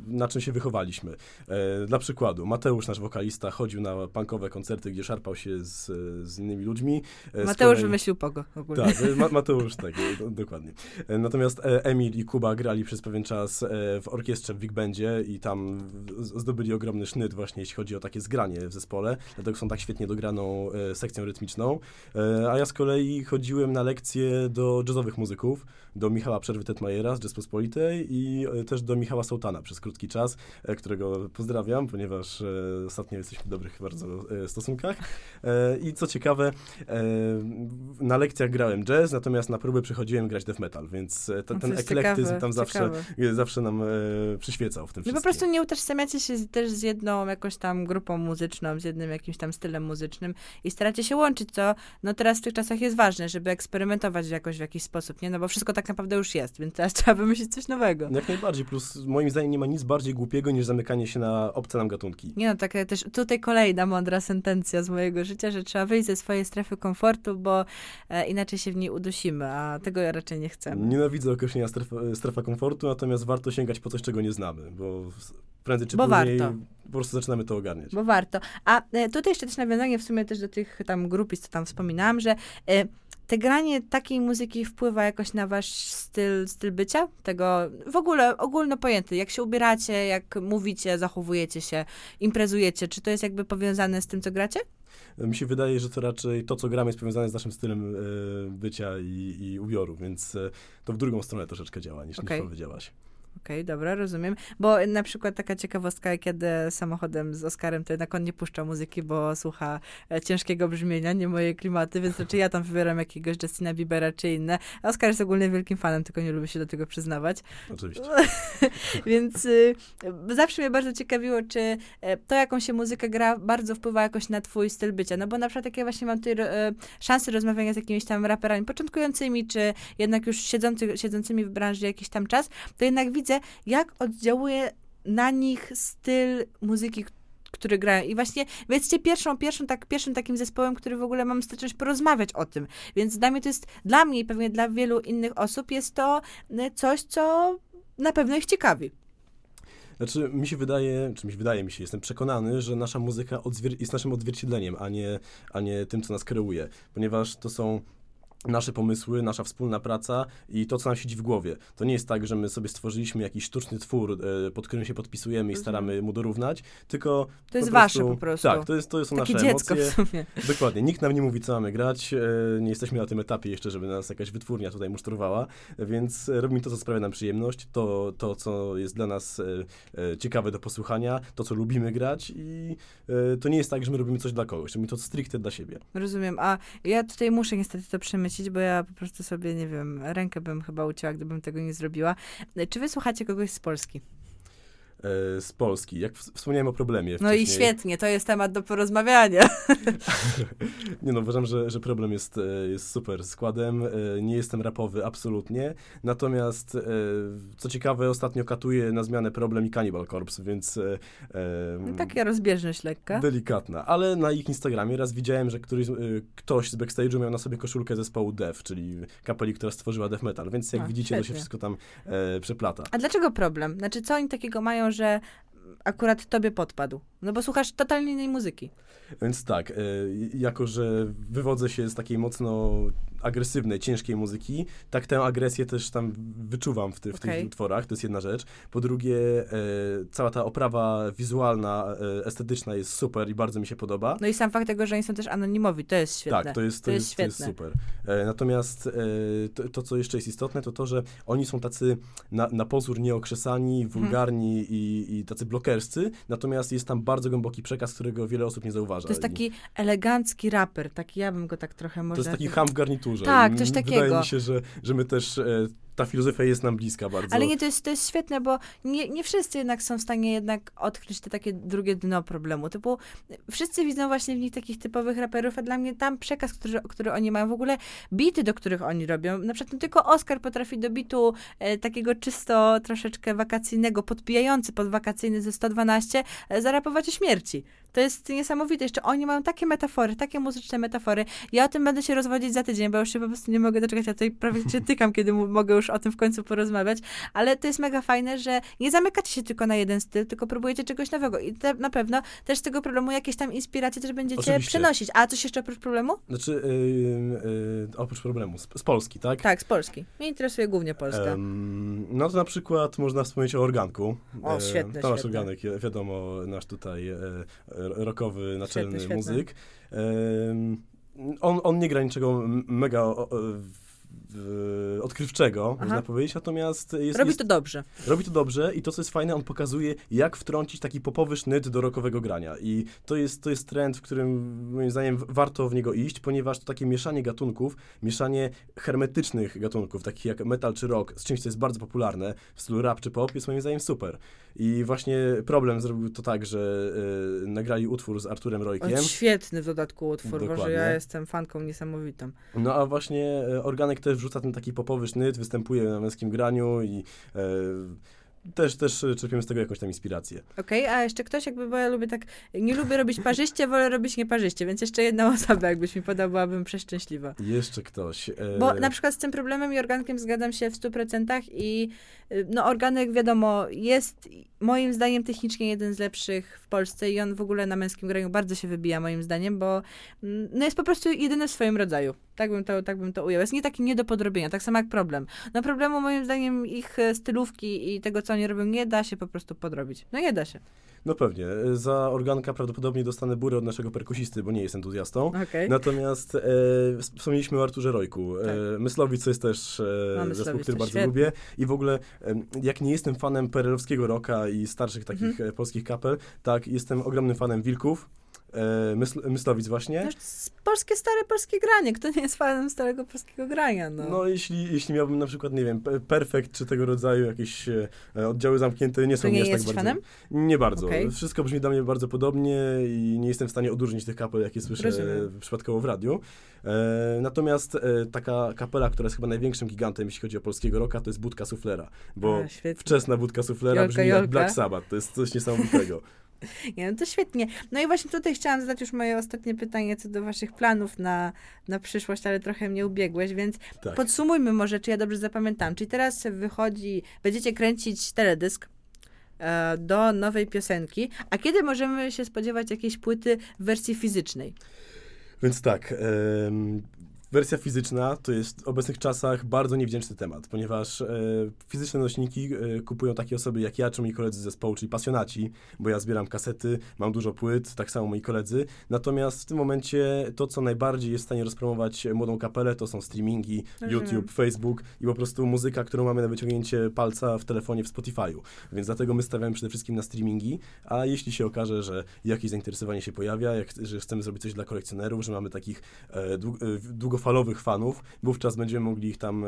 na czym się wychowaliśmy. E, Dla przykładu, Mateusz, nasz wokalista, chodził na punkowe koncerty, gdzie szarpał się z innymi ludźmi. E, z Mateusz kolei- wymyślił pogo ogólnie. Tak, e, Ma Mateusz, tak, e, do, dokładnie. Natomiast Emil i Kuba grali przez pewien czas w orkiestrze w Big Bandzie i tam z- zdobyli ogromny sznyt właśnie, jeśli chodzi o takie zgranie w zespole, dlatego są tak świetnie dograną sekcją rytmiczną. A ja z kolei chodziłem na lekcje do jazzowych muzyków, do Michała Przerwy Tetmajera z Rzeczpospolitej i e, też do Michała Sołtana przez krótki czas, e, którego pozdrawiam, ponieważ e, ostatnio jesteśmy w dobrych bardzo stosunkach. I co ciekawe, na lekcjach grałem jazz, natomiast na próby przychodziłem grać death metal, więc ten, No ten eklektyzm ciekawe, tam zawsze, ciekawe. zawsze nam przyświecał w tym No po prostu nie utożsamiacie się z, też z jedną jakąś tam grupą muzyczną, z jednym jakimś tam stylem muzycznym i staracie się łączyć, co no teraz w tych czasach jest ważne, żeby eksperymentować jakoś w jakiś sposób, nie? No bo wszystko tak naprawdę już jest, więc teraz trzeba wymyślić coś nowego. Jak najbardziej, plus moim zdaniem nie ma nic bardziej głupiego niż zamykanie się na obce nam gatunki. Nie no, taka też tutaj kolejna mądra sentencja z mojego życia, że trzeba wyjść ze swojej strefy komfortu, bo e, inaczej się w niej udusimy, a tego ja raczej nie chcemy. Nienawidzę określenia strefa, strefa komfortu, natomiast warto sięgać po coś, czego nie znamy, bo prędzej czy Bo później warto. po prostu zaczynamy to ogarniać. Bo warto. A e, tutaj jeszcze też nawiązanie w sumie też do tych tam grupis, co tam wspominałam, że e, te granie takiej muzyki wpływa jakoś na wasz styl, styl bycia? Tego w ogóle ogólno pojęty. Jak się ubieracie, jak mówicie, zachowujecie się, imprezujecie. Czy to jest jakby powiązane z tym, co gracie? Mi się wydaje, że to raczej to, co gramy, jest powiązane z naszym stylem e, bycia i, i ubioru, więc e, to w drugą stronę troszeczkę działa, niż, Okej. niż powiedziałaś. Okej, dobra, rozumiem. Bo na przykład taka ciekawostka, kiedy samochodem z Oskarem, to jednak on nie puszcza muzyki, bo słucha e, ciężkiego brzmienia, nie moje klimaty, więc raczej ja tam wybieram jakiegoś Justina Biebera czy inne. A Oskar jest ogólnie wielkim fanem, tylko nie lubi się do tego przyznawać. Oczywiście. Więc y, zawsze mnie bardzo ciekawiło, czy e, to, jaką się muzykę gra, bardzo wpływa jakoś na twój styl bycia. No bo na przykład jak ja właśnie mam tutaj e, szansę rozmawiania z jakimiś tam raperami początkującymi, czy jednak już siedzący, siedzącymi w branży jakiś tam czas, to jednak widzę, jak oddziałuje na nich styl muzyki, który grają. I właśnie jesteście pierwszą, pierwszą, tak, pierwszym takim zespołem, który w ogóle mam styczność porozmawiać o tym. Więc dla mnie to jest, dla mnie i pewnie dla wielu innych osób jest to y, coś, co na pewno ich ciekawi. Znaczy, mi się wydaje, czy mi się wydaje mi się, jestem przekonany, że nasza muzyka jest naszym odzwierciedleniem, a nie, a nie tym, co nas kreuje, ponieważ to są nasze pomysły, nasza wspólna praca i to, co nam siedzi w głowie. To nie jest tak, że my sobie stworzyliśmy jakiś sztuczny twór, e, pod którym się podpisujemy i Rozumiem. staramy mu dorównać, tylko To jest po wasze po prostu. Tak, to, jest, to są Takie nasze dziecko emocje. w sumie. Dokładnie, nikt nam nie mówi, co mamy grać, e, nie jesteśmy na tym etapie jeszcze, żeby nas jakaś wytwórnia tutaj musztrowała, więc robimy to, co sprawia nam przyjemność, to, to co jest dla nas e, ciekawe do posłuchania, to, co lubimy grać i to nie jest tak, że my robimy coś dla kogoś, robimy to stricte dla siebie. Rozumiem. A ja tutaj muszę niestety to przemyśleć, bo ja po prostu sobie, nie wiem, rękę bym chyba ucięła, gdybym tego nie zrobiła. Czy wy słuchacie kogoś z Polski? E, z Polski, jak wspomniałem o problemie No i wcześniej. świetnie, to jest temat do porozmawiania. Nie no, uważam, że, że problem jest, e, jest super składem. E, Nie jestem rapowy, absolutnie. Natomiast, co ciekawe, ostatnio katuje na zmianę problem i Cannibal Corpse, więc... No, taka rozbieżność lekka. Delikatna, ale na ich Instagramie raz widziałem, że któryś, ktoś z backstage'u miał na sobie koszulkę zespołu Death, czyli kapeli, która stworzyła death metal, więc jak A, widzicie, to się świetnie. wszystko tam e, przeplata. A dlaczego problem? Znaczy, co oni takiego mają, że akurat tobie podpadł? No bo słuchasz totalnie innej muzyki. Więc tak, e, jako że wywodzę się z takiej mocno agresywnej, ciężkiej muzyki, tak tę agresję też tam wyczuwam w, ty, w Okej. tych utworach, to jest jedna rzecz. Po drugie, e, cała ta oprawa wizualna, e, estetyczna jest super i bardzo mi się podoba. No i sam fakt tego, że oni są też anonimowi, to jest świetne. Tak, to jest, to To jest jest, to jest super. E, natomiast e, to, to, co jeszcze jest istotne, to to, że oni są tacy na, na pozór nieokrzesani, Mhm. wulgarni i, i tacy blokerscy, natomiast jest tam bardzo głęboki przekaz, którego wiele osób nie zauważa. To jest I taki elegancki raper, taki ja bym go tak trochę może... to jest taki ham w garniturze. Tak, I coś Wydaje takiego. mi się, że, że my też, e, ta filozofia jest nam bliska bardzo. Ale nie, to jest, to jest świetne, bo nie, nie wszyscy jednak są w stanie jednak odkryć te takie drugie dno problemu. Typu, wszyscy widzą właśnie w nich takich typowych raperów, a dla mnie tam przekaz, który, który oni mają, w ogóle bity, do których oni robią. Na przykład no, tylko Oscar potrafi do bitu e, takiego czysto troszeczkę wakacyjnego, podbijający pod wakacyjny ze 112, e, zarapować o śmierci. To jest niesamowite. Jeszcze oni mają takie metafory, takie muzyczne metafory. Ja o tym będę się rozwodzić za tydzień, bo już się po prostu nie mogę doczekać. Ja tutaj prawie się tykam, kiedy mogę już o tym w końcu porozmawiać. Ale to jest mega fajne, że nie zamykacie się tylko na jeden styl, tylko próbujecie czegoś nowego. I te, na pewno też z tego problemu jakieś tam inspiracje też będziecie Oczywiście. przenosić. A coś jeszcze oprócz problemu? Znaczy, e, e, oprócz problemu, z, z Polski, tak? Tak, z Polski. Mnie interesuje głównie Polska. Em, no to na przykład można wspomnieć o organku. O, E, świetne, Tomasz. Organek, wi- wiadomo, nasz tutaj e, e, rockowy, naczelny muzyk. On, on nie gra niczego mega odkrywczego, Aha. można powiedzieć, natomiast jest, Robi jest, to dobrze. robi to dobrze i to, co jest fajne, on pokazuje, jak wtrącić taki popowy sznyt do rockowego grania. I to jest, to jest trend, w którym moim zdaniem warto w niego iść, ponieważ to takie mieszanie gatunków, mieszanie hermetycznych gatunków, takich jak metal czy rock, z czymś, co jest bardzo popularne, w stylu rap czy pop, jest moim zdaniem super. I właśnie problem zrobił to tak, że y, nagrali utwór z Arturem Rojkiem. świetny w dodatku utwór, bo że Dokładnie. ja jestem fanką niesamowitą. No a właśnie e, Organek też wrzuca ten taki popowy sznyt, występuje na męskim graniu i e, też, też czerpiemy z tego jakąś tam inspirację. Okej, a jeszcze ktoś jakby, bo ja lubię tak, nie lubię robić parzyście, wolę robić nieparzyście, więc jeszcze jedna osoba jakbyś mi podał, byłabym przeszczęśliwa. Jeszcze ktoś. E, Bo na przykład z tym problemem i organkiem zgadzam się w 100% i y, no organek wiadomo jest moim zdaniem technicznie jeden z lepszych w Polsce i on w ogóle na męskim graniu bardzo się wybija moim zdaniem, bo mm, no jest po prostu jedyny w swoim rodzaju. Tak bym to, tak bym to ujął. Jest nie taki nie do podrobienia, tak samo jak problem. No problemu moim zdaniem ich e, stylówki i tego, co oni robią, nie da się po prostu podrobić. No nie da się. No pewnie. E, Za Organka prawdopodobnie dostanę burę od naszego perkusisty, bo nie jest entuzjastą. Okej. Natomiast e, wsp- wspomnieliśmy o Arturze Rojku. E, Tak. Myslowic to jest też e, zespół, który bardzo świetny. lubię. I w ogóle, em, jak nie jestem fanem perelowskiego rocka i starszych takich Mhm. e, polskich kapel, tak, jestem ogromnym fanem Wilków. E, Mysl, Myslowic właśnie. Polskie, stare polskie granie. Kto nie jest fanem starego polskiego grania? No. No, jeśli, jeśli miałbym na przykład, nie wiem, Pe- Perfect czy tego rodzaju jakieś e, oddziały zamknięte, nie są nie mi aż tak bardzo... fanem? Nie bardzo. Okej. Wszystko brzmi dla mnie bardzo podobnie i nie jestem w stanie odróżnić tych kapel, jakie słyszę Rozumiem. e, przypadkowo w radiu. E, natomiast e, taka kapela, która jest chyba największym gigantem, jeśli chodzi o polskiego rocka, to jest Budka Suflera. Bo A, wczesna Budka Suflera Jolka, brzmi jak jolka. Black Sabbath. To jest coś niesamowitego. Nie, no to świetnie. No i właśnie tutaj chciałam zadać już moje ostatnie pytanie co do waszych planów na, na przyszłość, ale trochę mnie ubiegłeś, więc Tak. podsumujmy może, czy ja dobrze zapamiętam. Czyli teraz wychodzi, będziecie kręcić teledysk e, do nowej piosenki, a kiedy możemy się spodziewać jakiejś płyty w wersji fizycznej? Więc tak, wersja fizyczna to jest w obecnych czasach bardzo niewdzięczny temat, ponieważ e, fizyczne nośniki e, kupują takie osoby jak ja czy moi koledzy z zespołu, czyli pasjonaci, bo ja zbieram kasety, mam dużo płyt, tak samo moi koledzy. Natomiast w tym momencie to, co najbardziej jest w stanie rozpromować młodą kapelę, to są streamingi, Rozumiem. YouTube, Facebook i po prostu muzyka, którą mamy na wyciągnięcie palca w telefonie w Spotify'u. Więc dlatego my stawiamy przede wszystkim na streamingi, a jeśli się okaże, że jakieś zainteresowanie się pojawia, jak, że chcemy zrobić coś dla kolekcjonerów, że mamy takich e, dług, e, długofalowych fanów, wówczas będziemy mogli ich tam, e,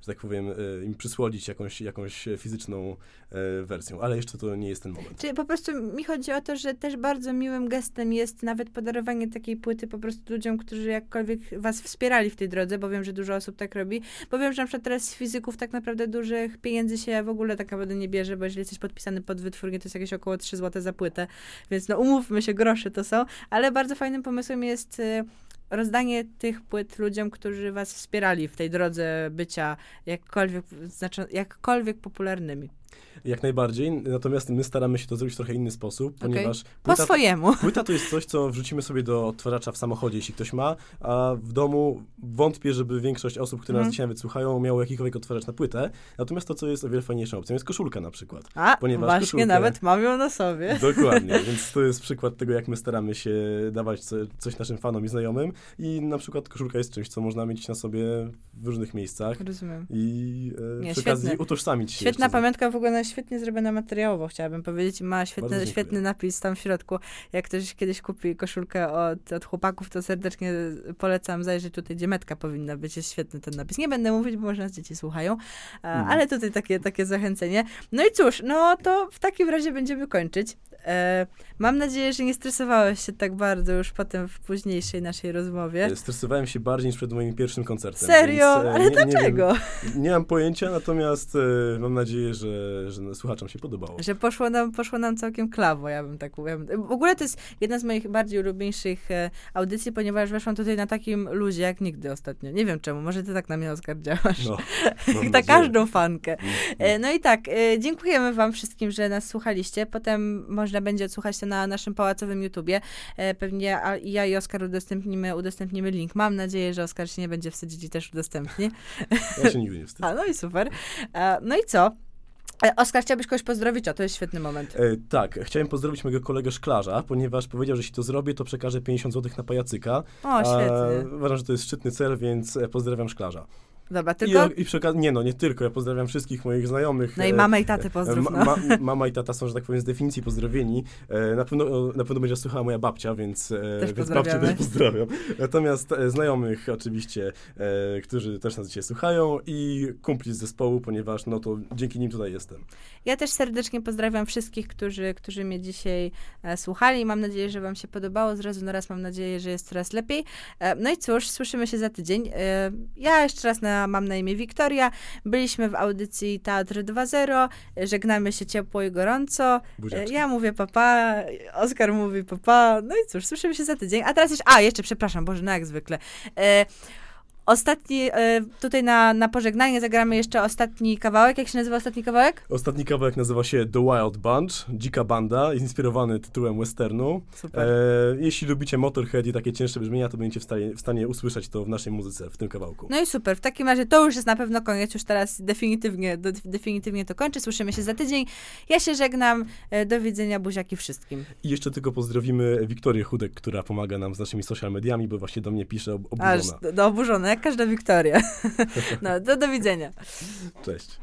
że tak powiem, e, im przysłodzić jakąś, jakąś fizyczną e, wersją. Ale jeszcze to nie jest ten moment. Czyli po prostu mi chodzi o to, że też bardzo miłym gestem jest nawet podarowanie takiej płyty po prostu ludziom, którzy jakkolwiek was wspierali w tej drodze, bo wiem, że dużo osób tak robi. Bo wiem, że na przykład teraz z fizyków tak naprawdę dużych pieniędzy się w ogóle tak naprawdę nie bierze, bo jeżeli jesteś podpisany pod wytwórnię, to jest jakieś około 3 zł za płytę. Więc no umówmy się, grosze to są. Ale bardzo fajnym pomysłem jest y, rozdanie tych płyt ludziom, którzy was wspierali w tej drodze bycia jakkolwiek, znaczy, jakkolwiek popularnymi. Jak najbardziej, natomiast my staramy się to zrobić w trochę inny sposób, ponieważ Po płyta, swojemu. Płyta to jest coś, co wrzucimy sobie do odtwarzacza w samochodzie, jeśli ktoś ma, a w domu wątpię, żeby większość osób, które Mhm. nas dzisiaj nawet słuchają, miało jakikolwiek odtwarzacz na płytę. Natomiast to, co jest o wiele fajniejszą opcją, jest koszulka na przykład. A, Ponieważ właśnie koszulkę- nawet mam ją na sobie. Dokładnie, więc to jest przykład tego, jak my staramy się dawać co, coś naszym fanom i znajomym. I na przykład koszulka jest czymś, co można mieć na sobie w różnych miejscach Rozumiem. i e, Nie, przy okazji utożsamić się. Świetna pamiątka, w ogóle świetnie zrobiona materiałowo, chciałabym powiedzieć. Ma świetny, świetny napis tam w środku. Jak ktoś kiedyś kupi koszulkę od, od chłopaków, to serdecznie polecam zajrzeć tutaj, gdzie metka powinna być. Jest świetny ten napis. Nie będę mówić, bo może nas dzieci słuchają, a, Mhm. ale tutaj takie, takie zachęcenie. No i cóż, no to w takim razie będziemy kończyć. E, mam nadzieję, że nie stresowałeś się tak bardzo już potem w późniejszej naszej rozmowie. E, Stresowałem się bardziej niż przed moim pierwszym koncertem. Serio? więc, e, Ale nie, nie wiem, dlaczego? Nie mam pojęcia, natomiast mam nadzieję, że, że słuchaczom się podobało. Że poszło nam, poszło nam całkiem klawo, ja bym tak ja bym, W ogóle to jest jedna z moich bardziej ulubieńszych audycji, ponieważ weszłam tutaj na takim luzie jak nigdy ostatnio. Nie wiem czemu, może ty tak na mnie Oskar działasz. No, na każdą fankę. Mm, E, No i tak, dziękujemy wam wszystkim, że nas słuchaliście. Potem można będzie odsłuchać to na naszym pałacowym YouTubie. E, Pewnie a- i ja i Oskar udostępnimy, udostępnimy link. Mam nadzieję, że Oskar się nie będzie wstydzić i też udostępni. Ja się nigdy nie wstydzę. A, no i super. E, No i co? E, Oskar, chciałbyś kogoś pozdrowić? O, to jest świetny moment. E, tak, chciałem pozdrowić mojego kolegę szklarza, ponieważ powiedział, że jeśli to zrobię, to przekażę 50 zł na pajacyka. O, A świetnie. uważam, że to jest szczytny cel, więc pozdrawiam szklarza. Dobra, tylko... I, I przy okazji, nie no, nie tylko, ja pozdrawiam wszystkich moich znajomych. No i e, mamę i tatę pozdrów, Ma, no. ma, mama i tata są, że tak powiem, z definicji pozdrowieni. E, na, pewno, na pewno będzie słuchała moja babcia, więc, e, Też więc babcię też pozdrawiam. Natomiast e, znajomych oczywiście, e, którzy też nas dzisiaj słuchają i kumpli z zespołu, ponieważ no to dzięki nim tutaj jestem. Ja też serdecznie pozdrawiam wszystkich, którzy, którzy mnie dzisiaj e, słuchali. Mam nadzieję, że wam się podobało. Z razu na raz mam nadzieję, że jest coraz lepiej. E, no i cóż, słyszymy się za tydzień. E, ja jeszcze raz na, mam na imię Wiktoria. Byliśmy w audycji Teatr 2.0. E, Żegnamy się ciepło i gorąco. Buziaczki. ja mówię papa, Oskar mówi papa. No i cóż, słyszymy się za tydzień. A teraz jeszcze, a jeszcze przepraszam, Boże, no jak zwykle. E, Ostatni, e, tutaj na, na pożegnanie zagramy jeszcze ostatni kawałek. Jak się nazywa ostatni kawałek? Ostatni kawałek nazywa się The Wild Bunch, Dzika Banda, jest inspirowany tytułem westernu. Super. E, jeśli lubicie Motorhead i takie cięższe brzmienia, to będziecie w stanie, w stanie usłyszeć to w naszej muzyce, w tym kawałku. No i super. W takim razie to już jest na pewno koniec. Już teraz definitywnie, do, definitywnie to kończę. Słyszymy się za tydzień. Ja się żegnam. E, Do widzenia, buziaki wszystkim. I jeszcze tylko pozdrowimy Wiktorię Chudek, która pomaga nam z naszymi social mediami, bo właśnie do mnie pisze ob- Aż oburzona. do, do oburzone, jak każda Wiktoria. No, do, do widzenia. Cześć.